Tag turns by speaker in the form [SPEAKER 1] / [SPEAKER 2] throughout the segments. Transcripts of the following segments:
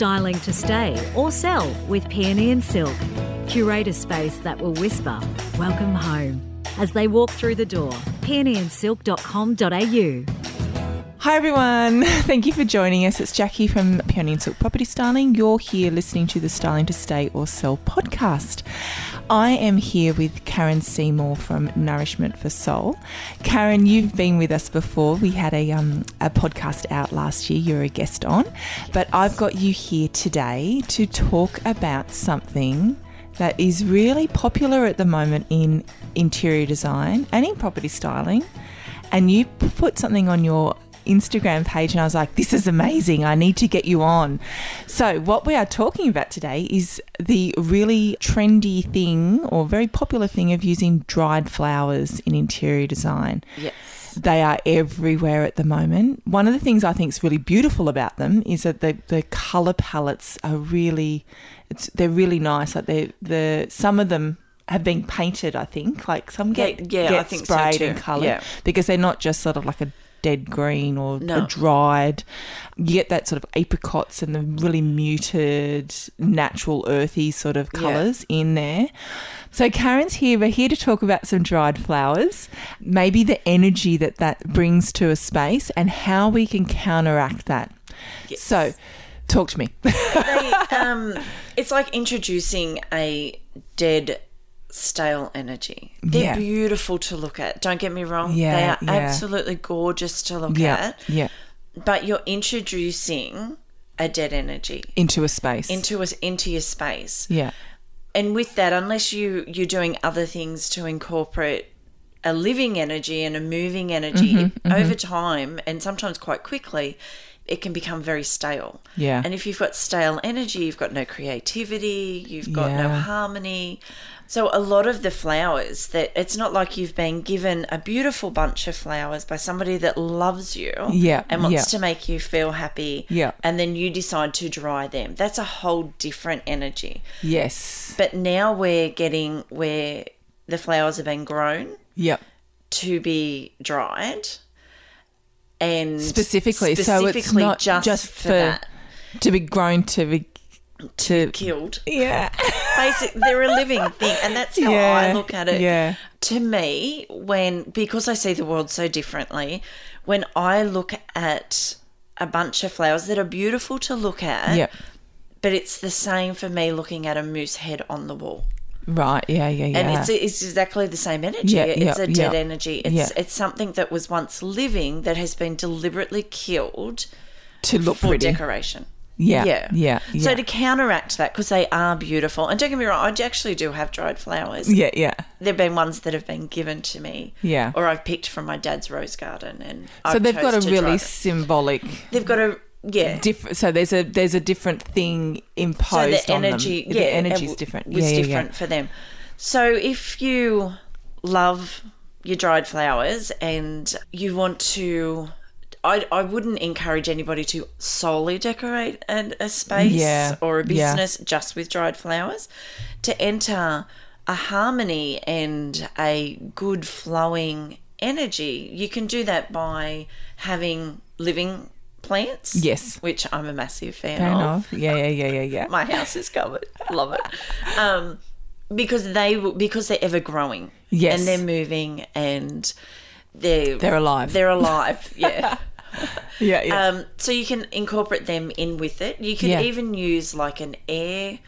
[SPEAKER 1] styling to stay or sell with Peony and Silk. Curate a space that will whisper, Welcome home, as they walk through the door. peonyandsilk.com.au.
[SPEAKER 2] Hi everyone, thank you for joining us. It's Jackie from Peony and Silk Property Styling. You're here listening to the Styling to Stay or Sell podcast. I am here with Karen Seymour from Nourishment for Soul. Karen, you've been with us before. We had a um, a podcast out last year. You're a guest on, but I've got you here today to talk about something that is really popular at the moment in interior design and in property styling. And you put something on your Instagram page, and I was like, this is amazing. I need to get you on. So, what we are talking about today is the really trendy thing or very popular thing of using dried flowers in interior design.
[SPEAKER 3] Yes.
[SPEAKER 2] They are everywhere at the moment. One of the things I think is really beautiful about them is that the, the color palettes are really, it's they're really nice. Like they the some of them have been painted. I think like some get
[SPEAKER 3] Yeah, yeah,
[SPEAKER 2] get
[SPEAKER 3] I think
[SPEAKER 2] sprayed
[SPEAKER 3] too.
[SPEAKER 2] and colored
[SPEAKER 3] Yeah.
[SPEAKER 2] because they're not just sort of like a dead green or
[SPEAKER 3] No.
[SPEAKER 2] dried. You get that sort of apricots and the really muted, natural, earthy sort of
[SPEAKER 3] Yeah.
[SPEAKER 2] colours in there. So Karen's here. We're here to talk about some dried flowers, maybe the energy that that brings to a space, and how we can counteract that.
[SPEAKER 3] Yes.
[SPEAKER 2] So, talk to me.
[SPEAKER 3] They, um, it's like introducing a dead, stale energy. They're
[SPEAKER 2] Yeah.
[SPEAKER 3] beautiful to look at. Don't get me wrong.
[SPEAKER 2] Yeah,
[SPEAKER 3] they are
[SPEAKER 2] yeah.
[SPEAKER 3] absolutely gorgeous to look at.
[SPEAKER 2] yeah,
[SPEAKER 3] But you're introducing a dead energy
[SPEAKER 2] into a space.
[SPEAKER 3] into us into your space.
[SPEAKER 2] yeah,
[SPEAKER 3] and with that unless you you're doing other things to incorporate a living energy and a moving energy
[SPEAKER 2] Mm-hmm,
[SPEAKER 3] over time and sometimes quite quickly it can become very stale
[SPEAKER 2] Yeah.
[SPEAKER 3] and if you've got stale energy you've got no creativity you've got no harmony so a lot of the flowers that it's not like you've been given a beautiful bunch of flowers by somebody that loves you
[SPEAKER 2] Yeah,
[SPEAKER 3] and wants
[SPEAKER 2] yeah.
[SPEAKER 3] to make you feel happy
[SPEAKER 2] Yeah.
[SPEAKER 3] and then you decide to dry them that's a whole different energy
[SPEAKER 2] yes,
[SPEAKER 3] but now we're getting where the flowers are being grown
[SPEAKER 2] yep.
[SPEAKER 3] to be dried and
[SPEAKER 2] Specifically, so it's not
[SPEAKER 3] just,
[SPEAKER 2] just
[SPEAKER 3] for, that
[SPEAKER 2] To be grown to be to
[SPEAKER 3] killed.
[SPEAKER 2] yeah.
[SPEAKER 3] Basic, they're a living thing, and that's how
[SPEAKER 2] Yeah,
[SPEAKER 3] I look at it.
[SPEAKER 2] yeah.
[SPEAKER 3] To me, when because I see the world so differently, when I look at a bunch of flowers that are beautiful to look at,
[SPEAKER 2] Yep.
[SPEAKER 3] but it's the same for me looking at a moose head on the wall.
[SPEAKER 2] Right. Yeah. Yeah. Yeah.
[SPEAKER 3] and it's it's exactly the same energy.
[SPEAKER 2] Yeah,
[SPEAKER 3] it's
[SPEAKER 2] yeah,
[SPEAKER 3] a dead
[SPEAKER 2] yeah.
[SPEAKER 3] energy. It's it's something that was once living that has been deliberately killed
[SPEAKER 2] to look
[SPEAKER 3] for
[SPEAKER 2] pretty.
[SPEAKER 3] decoration.
[SPEAKER 2] Yeah.
[SPEAKER 3] Yeah.
[SPEAKER 2] Yeah. Yeah.
[SPEAKER 3] So to counteract that, because they are beautiful, and don't get me wrong, I actually do have dried flowers.
[SPEAKER 2] yeah. Yeah.
[SPEAKER 3] There've been ones that have been given to me,
[SPEAKER 2] Yeah.
[SPEAKER 3] or I've picked from my dad's rose garden, and
[SPEAKER 2] So
[SPEAKER 3] I've
[SPEAKER 2] they've got a really symbolic.
[SPEAKER 3] they've got a yeah.
[SPEAKER 2] Different. So there's a there's a different thing imposed
[SPEAKER 3] so the
[SPEAKER 2] on
[SPEAKER 3] energy,
[SPEAKER 2] them.
[SPEAKER 3] yeah,
[SPEAKER 2] the energy's different.
[SPEAKER 3] Was
[SPEAKER 2] yeah, yeah,
[SPEAKER 3] different
[SPEAKER 2] Yeah.
[SPEAKER 3] for them. So if you love your dried flowers and you want to. I, I wouldn't encourage anybody to solely decorate an, a space or a business just with dried flowers. To enter a harmony and a good flowing energy, you can do that by having living plants.
[SPEAKER 2] Yes.
[SPEAKER 3] Which I'm a massive fan
[SPEAKER 2] Fair
[SPEAKER 3] of
[SPEAKER 2] enough. Yeah. Yeah. Yeah. Yeah. Yeah.
[SPEAKER 3] my house is covered. Love it. Um, because they because they're ever growing.
[SPEAKER 2] Yes.
[SPEAKER 3] and they're moving and they're
[SPEAKER 2] They're alive.
[SPEAKER 3] They're alive. Yeah.
[SPEAKER 2] yeah. Yeah.
[SPEAKER 3] um, so you can incorporate them in with it. You can
[SPEAKER 2] Yeah.
[SPEAKER 3] even use like an air.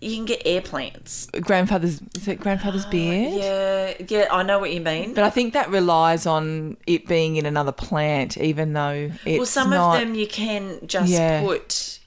[SPEAKER 3] You can get air plants.
[SPEAKER 2] grandfather's is it grandfather's beard?
[SPEAKER 3] Yeah, yeah, I know what you mean.
[SPEAKER 2] But I think that relies on it being in another plant, even though it's
[SPEAKER 3] well, some
[SPEAKER 2] not.
[SPEAKER 3] of them you can just
[SPEAKER 2] Yeah.
[SPEAKER 3] put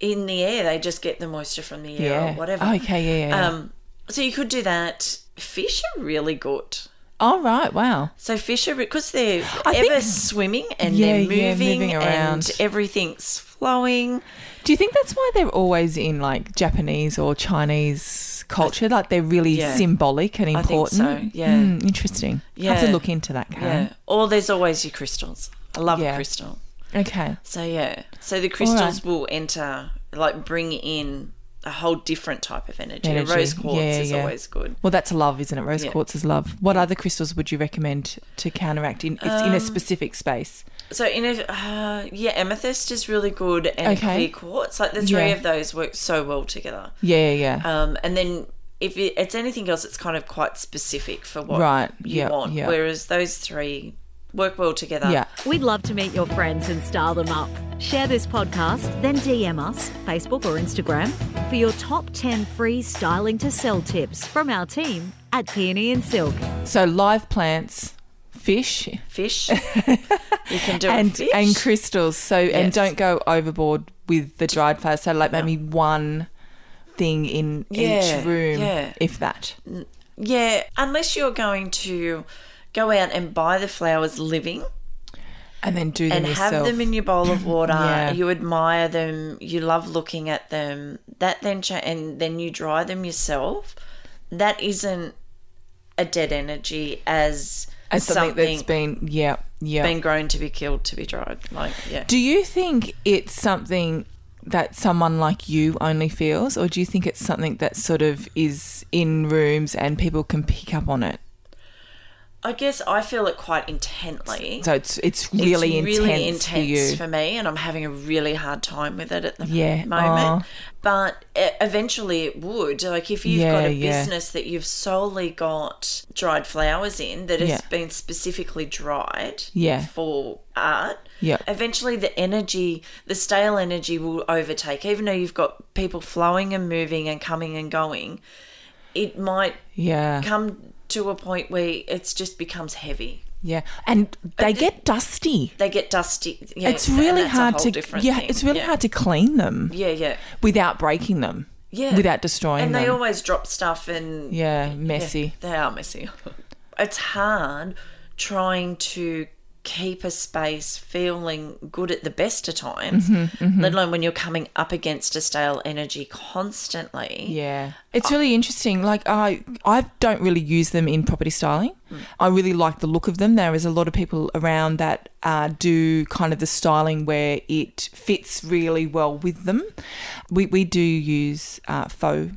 [SPEAKER 3] in the air. They just get the moisture from the air
[SPEAKER 2] yeah.
[SPEAKER 3] or whatever.
[SPEAKER 2] Okay. Yeah. Yeah. yeah.
[SPEAKER 3] Um, so you could do that. Fish are really good.
[SPEAKER 2] oh right. Wow.
[SPEAKER 3] So fish are because they're
[SPEAKER 2] I
[SPEAKER 3] ever
[SPEAKER 2] think-
[SPEAKER 3] swimming and
[SPEAKER 2] Yeah,
[SPEAKER 3] they're
[SPEAKER 2] yeah,
[SPEAKER 3] moving,
[SPEAKER 2] moving around.
[SPEAKER 3] and everything's flowing.
[SPEAKER 2] Do you think that's why they're always in like Japanese or Chinese culture? Like they're really
[SPEAKER 3] Yeah.
[SPEAKER 2] symbolic and
[SPEAKER 3] I think
[SPEAKER 2] important.
[SPEAKER 3] so, yeah.
[SPEAKER 2] Hmm, interesting. Have to look into that,
[SPEAKER 3] Yeah. Or there's always your crystals. I love
[SPEAKER 2] Yeah.
[SPEAKER 3] a crystal.
[SPEAKER 2] Okay.
[SPEAKER 3] So yeah. So the crystals will enter like bring in a whole different type of energy.
[SPEAKER 2] Energy.
[SPEAKER 3] A rose quartz
[SPEAKER 2] Yeah,
[SPEAKER 3] is
[SPEAKER 2] yeah.
[SPEAKER 3] always good.
[SPEAKER 2] Well, that's love, isn't it? Rose
[SPEAKER 3] Yeah.
[SPEAKER 2] quartz is love. What other crystals would you recommend to counteract in, it's
[SPEAKER 3] Um,
[SPEAKER 2] in a specific space?
[SPEAKER 3] So in a uh, yeah, amethyst is really good, and
[SPEAKER 2] Okay.
[SPEAKER 3] clear quartz. Like the three of those work so well together.
[SPEAKER 2] Yeah, yeah.
[SPEAKER 3] Um, and then if it, it's anything else, it's kind of quite specific for what
[SPEAKER 2] Right,
[SPEAKER 3] you want. Whereas those three work well together.
[SPEAKER 2] yeah.
[SPEAKER 1] We'd love to meet your friends and style them up. Share this podcast, then DM us, Facebook or Instagram, for your top 10 free styling to sell tips from our team at Peony and Silk.
[SPEAKER 2] So live plants, fish,
[SPEAKER 3] Fish. you can do
[SPEAKER 2] and
[SPEAKER 3] it fish.
[SPEAKER 2] and crystals. So and don't go overboard with the dried flowers. So like maybe one thing in
[SPEAKER 3] Yeah,
[SPEAKER 2] each room,
[SPEAKER 3] yeah.
[SPEAKER 2] if that.
[SPEAKER 3] Yeah, unless you're going to go out and buy the flowers living
[SPEAKER 2] And then do them
[SPEAKER 3] and
[SPEAKER 2] yourself.
[SPEAKER 3] have them in your bowl of water.
[SPEAKER 2] Yeah.
[SPEAKER 3] You admire them. You love looking at them. That then cha- and then you dry them yourself. That isn't a dead energy as
[SPEAKER 2] as something,
[SPEAKER 3] something,
[SPEAKER 2] that's been yeah yeah.
[SPEAKER 3] been grown to be killed to be dried. Like yeah.
[SPEAKER 2] do you think it's something that someone like you only feels, or do you think it's something that sort of is in rooms and people can pick up on it?
[SPEAKER 3] I guess I feel it quite intently.
[SPEAKER 2] So it's it's really,
[SPEAKER 3] it's really
[SPEAKER 2] intense, for you.
[SPEAKER 3] for me, and I'm having a really hard time with it at the
[SPEAKER 2] Yeah,
[SPEAKER 3] moment.
[SPEAKER 2] aw.
[SPEAKER 3] But eventually it would. Like if you've got a
[SPEAKER 2] yeah.
[SPEAKER 3] business that you've solely got dried flowers in that has
[SPEAKER 2] Yeah.
[SPEAKER 3] been specifically dried
[SPEAKER 2] Yeah.
[SPEAKER 3] for art,
[SPEAKER 2] Yeah.
[SPEAKER 3] eventually the energy, the stale energy will overtake. Even though you've got people flowing and moving and coming and going, it might
[SPEAKER 2] Yeah,
[SPEAKER 3] come to a point where it's just becomes heavy.
[SPEAKER 2] yeah, and they
[SPEAKER 3] the-
[SPEAKER 2] get dusty.
[SPEAKER 3] They get dusty. Yeah,
[SPEAKER 2] it's really hard to yeah,
[SPEAKER 3] thing.
[SPEAKER 2] it's really
[SPEAKER 3] Yeah.
[SPEAKER 2] hard to clean them
[SPEAKER 3] Yeah, yeah,
[SPEAKER 2] without breaking them.
[SPEAKER 3] yeah.
[SPEAKER 2] without destroying
[SPEAKER 3] and
[SPEAKER 2] them.
[SPEAKER 3] And they always drop stuff and
[SPEAKER 2] yeah, messy.
[SPEAKER 3] Yeah, they are messy. it's hard trying to keep a space feeling good at the best of times,
[SPEAKER 2] Mm-hmm,
[SPEAKER 3] let alone when you're coming up against a stale energy constantly.
[SPEAKER 2] Yeah, it's really interesting. Like I, I don't really use them in property styling. I really like the look of them. There is a lot of people around that uh, do kind of the styling where it fits really well with them. We we do use uh, faux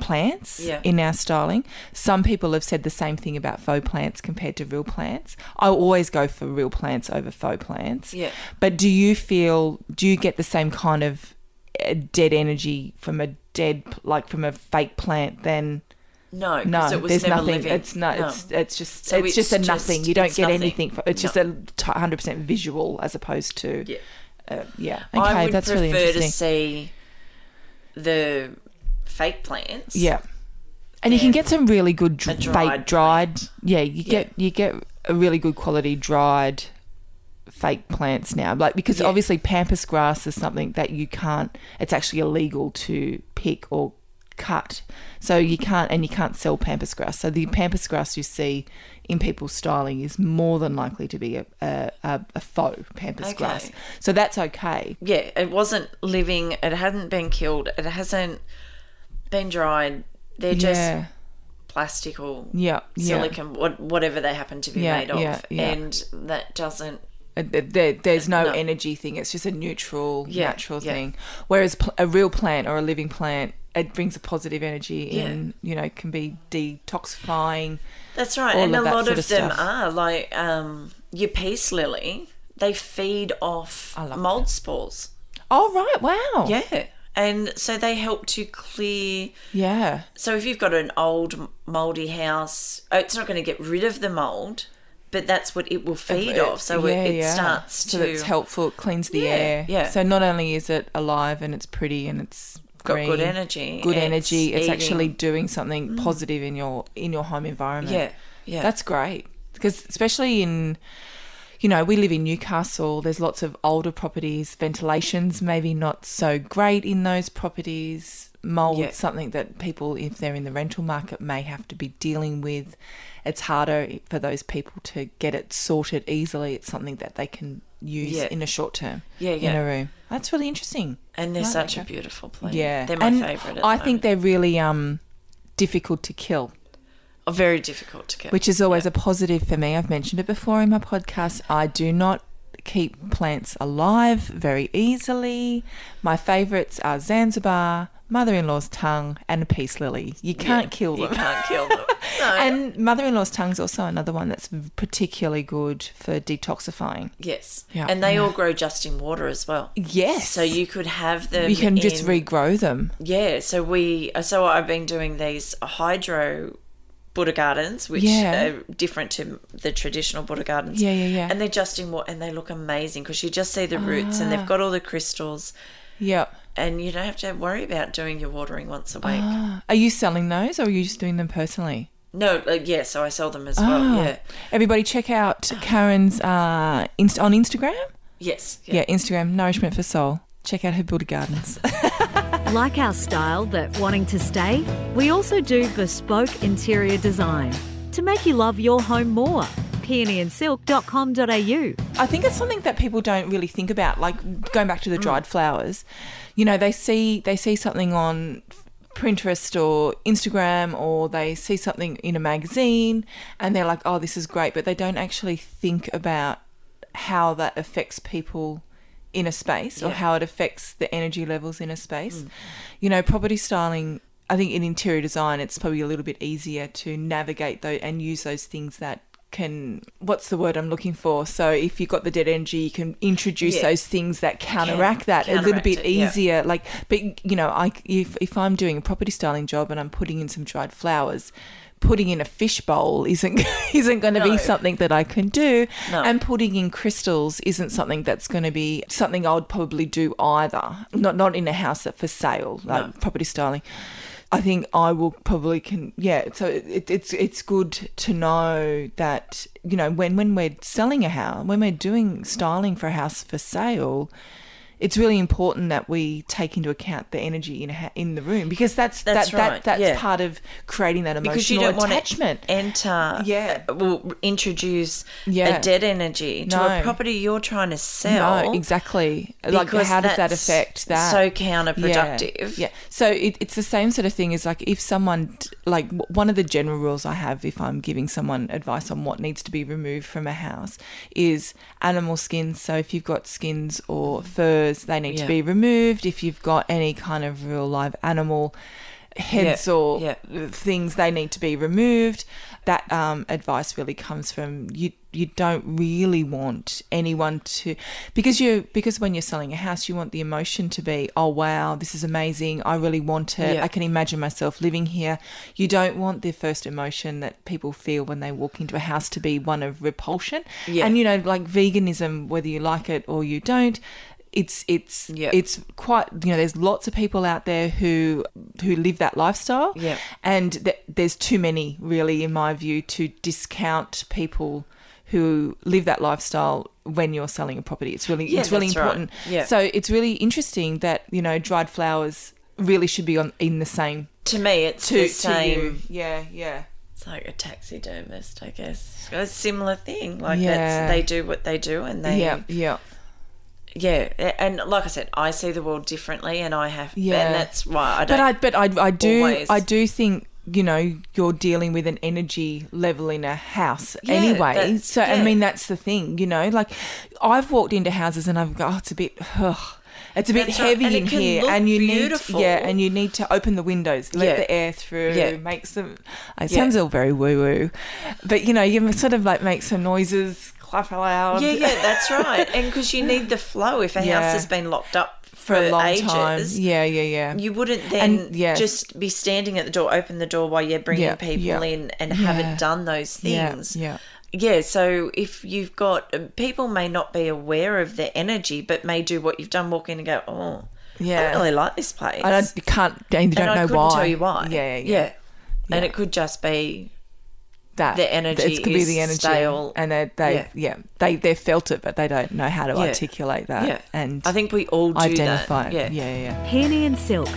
[SPEAKER 2] plants
[SPEAKER 3] Yeah.
[SPEAKER 2] in our styling. Some people have said the same thing about faux plants compared to real plants. I always go for real plants over faux plants.
[SPEAKER 3] Yeah.
[SPEAKER 2] But do you feel do you get the same kind of uh, dead energy from a dead like from a fake plant then
[SPEAKER 3] No,
[SPEAKER 2] no
[SPEAKER 3] it was
[SPEAKER 2] there's
[SPEAKER 3] never
[SPEAKER 2] nothing
[SPEAKER 3] living.
[SPEAKER 2] it's not
[SPEAKER 3] No.
[SPEAKER 2] it's it's just
[SPEAKER 3] So
[SPEAKER 2] it's, just a nothing
[SPEAKER 3] just-
[SPEAKER 2] you don't get
[SPEAKER 3] nothing.
[SPEAKER 2] anything for, it's just a 100% visual as opposed to
[SPEAKER 3] Yeah.
[SPEAKER 2] uh, yeah
[SPEAKER 3] I
[SPEAKER 2] okay
[SPEAKER 3] would
[SPEAKER 2] that's
[SPEAKER 3] prefer
[SPEAKER 2] really interesting
[SPEAKER 3] to see the fake plants.
[SPEAKER 2] yeah and you can get some really good dr-
[SPEAKER 3] dried
[SPEAKER 2] fake dried yeah you
[SPEAKER 3] Yeah.
[SPEAKER 2] get you get a really good quality dried fake plants now like because
[SPEAKER 3] Yeah.
[SPEAKER 2] obviously pampas grass is something that you can't it's actually illegal to pick or cut so you can't and you can't sell pampas grass so the pampas grass you see in people's styling is more than likely to be a, a, a, a faux pampas
[SPEAKER 3] Okay.
[SPEAKER 2] grass so that's okay
[SPEAKER 3] yeah, it wasn't living. It hadn't been killed. It hasn't been dried. They're just
[SPEAKER 2] yeah
[SPEAKER 3] plastic or
[SPEAKER 2] yeah yeah
[SPEAKER 3] silicon, what, whatever they happen to be
[SPEAKER 2] Yeah,
[SPEAKER 3] made of,
[SPEAKER 2] yeah, yeah.
[SPEAKER 3] and that doesn't.
[SPEAKER 2] Uh, There, there's no,
[SPEAKER 3] No.
[SPEAKER 2] energy thing. It's just a neutral,
[SPEAKER 3] Yeah,
[SPEAKER 2] natural
[SPEAKER 3] yeah.
[SPEAKER 2] thing. Whereas a real plant or a living plant, it brings a positive energy
[SPEAKER 3] Yeah.
[SPEAKER 2] in. You know, can be detoxifying.
[SPEAKER 3] That's right, and a lot of
[SPEAKER 2] of
[SPEAKER 3] them
[SPEAKER 2] stuff.
[SPEAKER 3] are like um, your peace lily. They feed off mold spores.
[SPEAKER 2] Oh right! Wow.
[SPEAKER 3] Yeah, and so they help to clear.
[SPEAKER 2] Yeah.
[SPEAKER 3] So if you've got an old moldy house, oh, it's not going to get rid of the mold, but that's what it will feed
[SPEAKER 2] It-
[SPEAKER 3] off. So yeah, it, it starts
[SPEAKER 2] so
[SPEAKER 3] to
[SPEAKER 2] it's helpful. It cleans the
[SPEAKER 3] Yeah,
[SPEAKER 2] air.
[SPEAKER 3] yeah.
[SPEAKER 2] So not only is it alive and it's pretty and it's
[SPEAKER 3] got
[SPEAKER 2] green,
[SPEAKER 3] good energy.
[SPEAKER 2] good
[SPEAKER 3] it's
[SPEAKER 2] energy. It's
[SPEAKER 3] Mm.
[SPEAKER 2] actually doing something positive in your in your home environment.
[SPEAKER 3] yeah, yeah.
[SPEAKER 2] That's great because especially in you know we live in Newcastle. There's lots of older properties. Ventilation's maybe not so great in those properties. Mold
[SPEAKER 3] Yeah.
[SPEAKER 2] something that people, if they're in the rental market, may have to be dealing with. It's harder for those people to get it sorted easily. It's something that they can use
[SPEAKER 3] Yeah.
[SPEAKER 2] in a short term.
[SPEAKER 3] Yeah,
[SPEAKER 2] In
[SPEAKER 3] yeah.
[SPEAKER 2] a room. That's really interesting.
[SPEAKER 3] and they're such a beautiful plant.
[SPEAKER 2] Yeah,
[SPEAKER 3] they're my
[SPEAKER 2] and
[SPEAKER 3] favorite.
[SPEAKER 2] I think they're really um difficult to kill.
[SPEAKER 3] Are very difficult to get.
[SPEAKER 2] which is always a positive for me. I've mentioned it before in my podcast. I do not keep plants alive very easily. My favourites are Zanzibar, mother-in-law's tongue, and a peace lily. You can't
[SPEAKER 3] Yeah,
[SPEAKER 2] kill them.
[SPEAKER 3] You can't kill them. No.
[SPEAKER 2] And mother-in-law's tongue is also another one that's particularly good for detoxifying.
[SPEAKER 3] yes.
[SPEAKER 2] Yeah,
[SPEAKER 3] and they
[SPEAKER 2] yeah.
[SPEAKER 3] all grow just in water as well.
[SPEAKER 2] Yes.
[SPEAKER 3] So you could have them.
[SPEAKER 2] you can just regrow them.
[SPEAKER 3] Yeah, so we uh, so I've been doing these hydro Buddha gardens, which
[SPEAKER 2] Yeah.
[SPEAKER 3] are different to the traditional Buddha gardens.
[SPEAKER 2] Yeah, yeah, yeah.
[SPEAKER 3] And they're just in water, and they look amazing because you just see the roots,
[SPEAKER 2] Ah.
[SPEAKER 3] and they've got all the crystals,
[SPEAKER 2] Yep.
[SPEAKER 3] and you don't have to worry about doing your watering once a week.
[SPEAKER 2] Ah. Are you selling those or are you just doing them personally?
[SPEAKER 3] No, uh, yeah, so I sell them as well.
[SPEAKER 2] Ah.
[SPEAKER 3] Yeah,
[SPEAKER 2] Everybody check out Karen's uh, inst- on Instagram.
[SPEAKER 3] yes,
[SPEAKER 2] Yeah. Instagram, Nourishment for Soul. Check out her Buddha gardens.
[SPEAKER 1] Like our style that wanting to stay, we also do bespoke interior design to make you love your home more. peonyandsilk.com.au.
[SPEAKER 2] I think it's something that people don't really think about. Like going back to the mm. dried flowers, you know, they see they see something on Pinterest or Instagram, or they see something in a magazine, and they're like, "Oh, this is great," but they don't actually think about how that affects people in a space or
[SPEAKER 3] Yeah.
[SPEAKER 2] how it affects the energy levels in a space. You know, property styling. I think in interior design, it's probably a little bit easier to navigate though and use those things that can. What's the word I'm looking for? So if you've got the dead energy, you can introduce
[SPEAKER 3] Yeah.
[SPEAKER 2] those things that counteract that a little bit
[SPEAKER 3] it, yeah.
[SPEAKER 2] easier. Like, but you know, I if if I'm doing a property styling job and I'm putting in some dried flowers. Putting in a fishbowl isn't isn't going to be something that I can do,
[SPEAKER 3] No.
[SPEAKER 2] and putting in crystals isn't something that's going to be something I would probably do either. Not not in a house that for sale, like
[SPEAKER 3] No.
[SPEAKER 2] property styling. I think I will probably can yeah. So it, it's it's good to know that you know when when we're selling a house, when we're doing styling for a house for sale. It's really important that we take into account the energy in ha- in the room because that's,
[SPEAKER 3] That's
[SPEAKER 2] that,
[SPEAKER 3] right,
[SPEAKER 2] that that's
[SPEAKER 3] yeah.
[SPEAKER 2] part of creating that emotional
[SPEAKER 3] because you don't want
[SPEAKER 2] attachment.
[SPEAKER 3] to enter,
[SPEAKER 2] Yeah.
[SPEAKER 3] uh, well, introduce
[SPEAKER 2] Yeah.
[SPEAKER 3] a dead energy to
[SPEAKER 2] No.
[SPEAKER 3] a property you're trying to sell.
[SPEAKER 2] No, exactly. Like, how does that affect that?
[SPEAKER 3] So counterproductive.
[SPEAKER 2] Yeah. So it, it's the same sort of thing as like if someone, like one of the general rules I have if I'm giving someone advice on what needs to be removed from a house is animal skins. So if you've got skins or furs, they need to be removed. If you've got any kind of real live animal heads
[SPEAKER 3] Yeah,
[SPEAKER 2] or
[SPEAKER 3] yeah.
[SPEAKER 2] things, they need to be removed. That um, advice really comes from you. You don't really want anyone to because you because when you're selling a house, you want the emotion to be, oh wow, this is amazing. I really want it.
[SPEAKER 3] Yeah.
[SPEAKER 2] I can imagine myself living here. You don't want the first emotion that people feel when they walk into a house to be one of repulsion.
[SPEAKER 3] Yeah.
[SPEAKER 2] And you know, like veganism, whether you like it or you don't, it's it's
[SPEAKER 3] Yeah.
[SPEAKER 2] it's quite you know there's lots of people out there who who live that lifestyle
[SPEAKER 3] Yeah.
[SPEAKER 2] and th- there's too many really in my view to discount people who live that lifestyle when you're selling a property it's really
[SPEAKER 3] Yeah,
[SPEAKER 2] it's really
[SPEAKER 3] that's right.
[SPEAKER 2] important
[SPEAKER 3] Yeah.
[SPEAKER 2] so it's really interesting that you know dried flowers really should be on in the same
[SPEAKER 3] To me, it's
[SPEAKER 2] to,
[SPEAKER 3] the same.
[SPEAKER 2] yeah yeah
[SPEAKER 3] It's like a taxidermist, I guess. A similar thing. Like
[SPEAKER 2] Yeah.
[SPEAKER 3] that's they do what they do, and they
[SPEAKER 2] yeah yeah
[SPEAKER 3] yeah. And like I said, I see the world differently, and I have.
[SPEAKER 2] Yeah.
[SPEAKER 3] and that's why I don't.
[SPEAKER 2] But I but I I do
[SPEAKER 3] always-
[SPEAKER 2] I do think you know you're dealing with an energy level in a house
[SPEAKER 3] Yeah,
[SPEAKER 2] anyway. So I mean that's the thing, you know. Like I've walked into houses and I've got oh, it's a bit. Ugh. It's a bit
[SPEAKER 3] That's right.
[SPEAKER 2] heavy
[SPEAKER 3] it
[SPEAKER 2] in here, and you
[SPEAKER 3] beautiful.
[SPEAKER 2] need yeah, and you need to open the windows, let
[SPEAKER 3] Yeah.
[SPEAKER 2] the air through,
[SPEAKER 3] Yeah.
[SPEAKER 2] make some. It
[SPEAKER 3] Yeah.
[SPEAKER 2] sounds all very woo woo, but you know you sort of like make some noises,
[SPEAKER 3] yeah, yeah, that's right. And because you need the flow. If a
[SPEAKER 2] Yeah.
[SPEAKER 3] house has been locked up
[SPEAKER 2] for a long
[SPEAKER 3] ages,
[SPEAKER 2] time. Yeah, yeah, yeah.
[SPEAKER 3] you wouldn't then
[SPEAKER 2] And, yes.
[SPEAKER 3] just be standing at the door, open the door while you're bringing
[SPEAKER 2] Yeah,
[SPEAKER 3] people
[SPEAKER 2] yeah.
[SPEAKER 3] in, and haven't done those things.
[SPEAKER 2] yeah.
[SPEAKER 3] Yeah, so if you've got um, people may not be aware of their energy, but may do what you've done, walk in and go, oh,
[SPEAKER 2] yeah I
[SPEAKER 3] don't really like this place.
[SPEAKER 2] I don't, you can't, you don't
[SPEAKER 3] and I
[SPEAKER 2] know
[SPEAKER 3] couldn't
[SPEAKER 2] why.
[SPEAKER 3] tell you why.
[SPEAKER 2] Yeah, yeah, yeah.
[SPEAKER 3] yeah. And
[SPEAKER 2] Yeah.
[SPEAKER 3] it could just be
[SPEAKER 2] that
[SPEAKER 3] the energy
[SPEAKER 2] it could be the energy
[SPEAKER 3] stale.
[SPEAKER 2] and they they yeah.
[SPEAKER 3] Yeah.
[SPEAKER 2] they they felt it but they don't know how to
[SPEAKER 3] Yeah.
[SPEAKER 2] articulate that
[SPEAKER 3] yeah.
[SPEAKER 2] and
[SPEAKER 3] I think we all do
[SPEAKER 2] identify
[SPEAKER 3] that.
[SPEAKER 2] it
[SPEAKER 3] Yeah.
[SPEAKER 2] yeah yeah
[SPEAKER 1] Peony and Silk.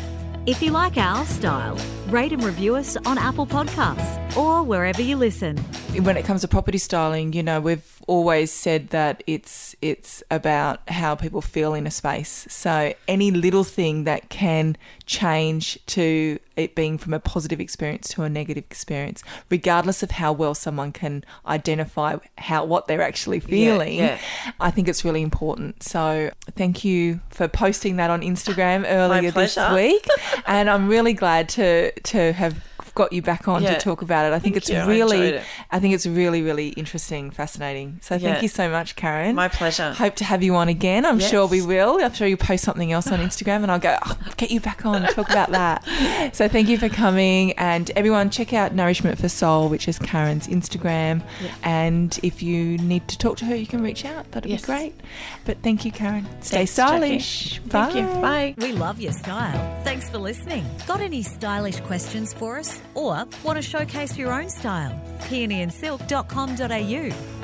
[SPEAKER 1] If you like our style, Rate and review us on Apple Podcasts or wherever you listen.
[SPEAKER 2] when it comes to property styling, you know, we've always said that it's it's about how people feel in a space. So any little thing that can change to it being from a positive experience to a negative experience, regardless of how well someone can identify how what they're actually feeling,
[SPEAKER 3] yeah.
[SPEAKER 2] I think it's really important. So thank you for posting that on Instagram earlier this week, and I'm really glad to to have got you back on
[SPEAKER 3] Yeah.
[SPEAKER 2] to talk about it. I think
[SPEAKER 3] Thank
[SPEAKER 2] it's
[SPEAKER 3] you.
[SPEAKER 2] Really
[SPEAKER 3] enjoyed it.
[SPEAKER 2] I think it's really, really interesting, fascinating. So
[SPEAKER 3] Yeah.
[SPEAKER 2] thank you so much, Karen.
[SPEAKER 3] My pleasure.
[SPEAKER 2] Hope to have you on again. I'm sure we will. I'm sure you post something else on Instagram and I'll go, oh, get you back on and talk about that. So thank you for coming. And everyone, check out Nourishment for Soul, which is Karen's Instagram. And if you need to talk to her, you can reach out. That'd
[SPEAKER 3] Yes.
[SPEAKER 2] be great. But thank you, Karen. Stay
[SPEAKER 3] Thanks, Jackie.
[SPEAKER 2] stylish. Bye.
[SPEAKER 3] Thank you. Bye.
[SPEAKER 1] We love your style. Thanks for listening. Got any stylish questions for us? Or want to showcase your own style? peonyandsilk.com.au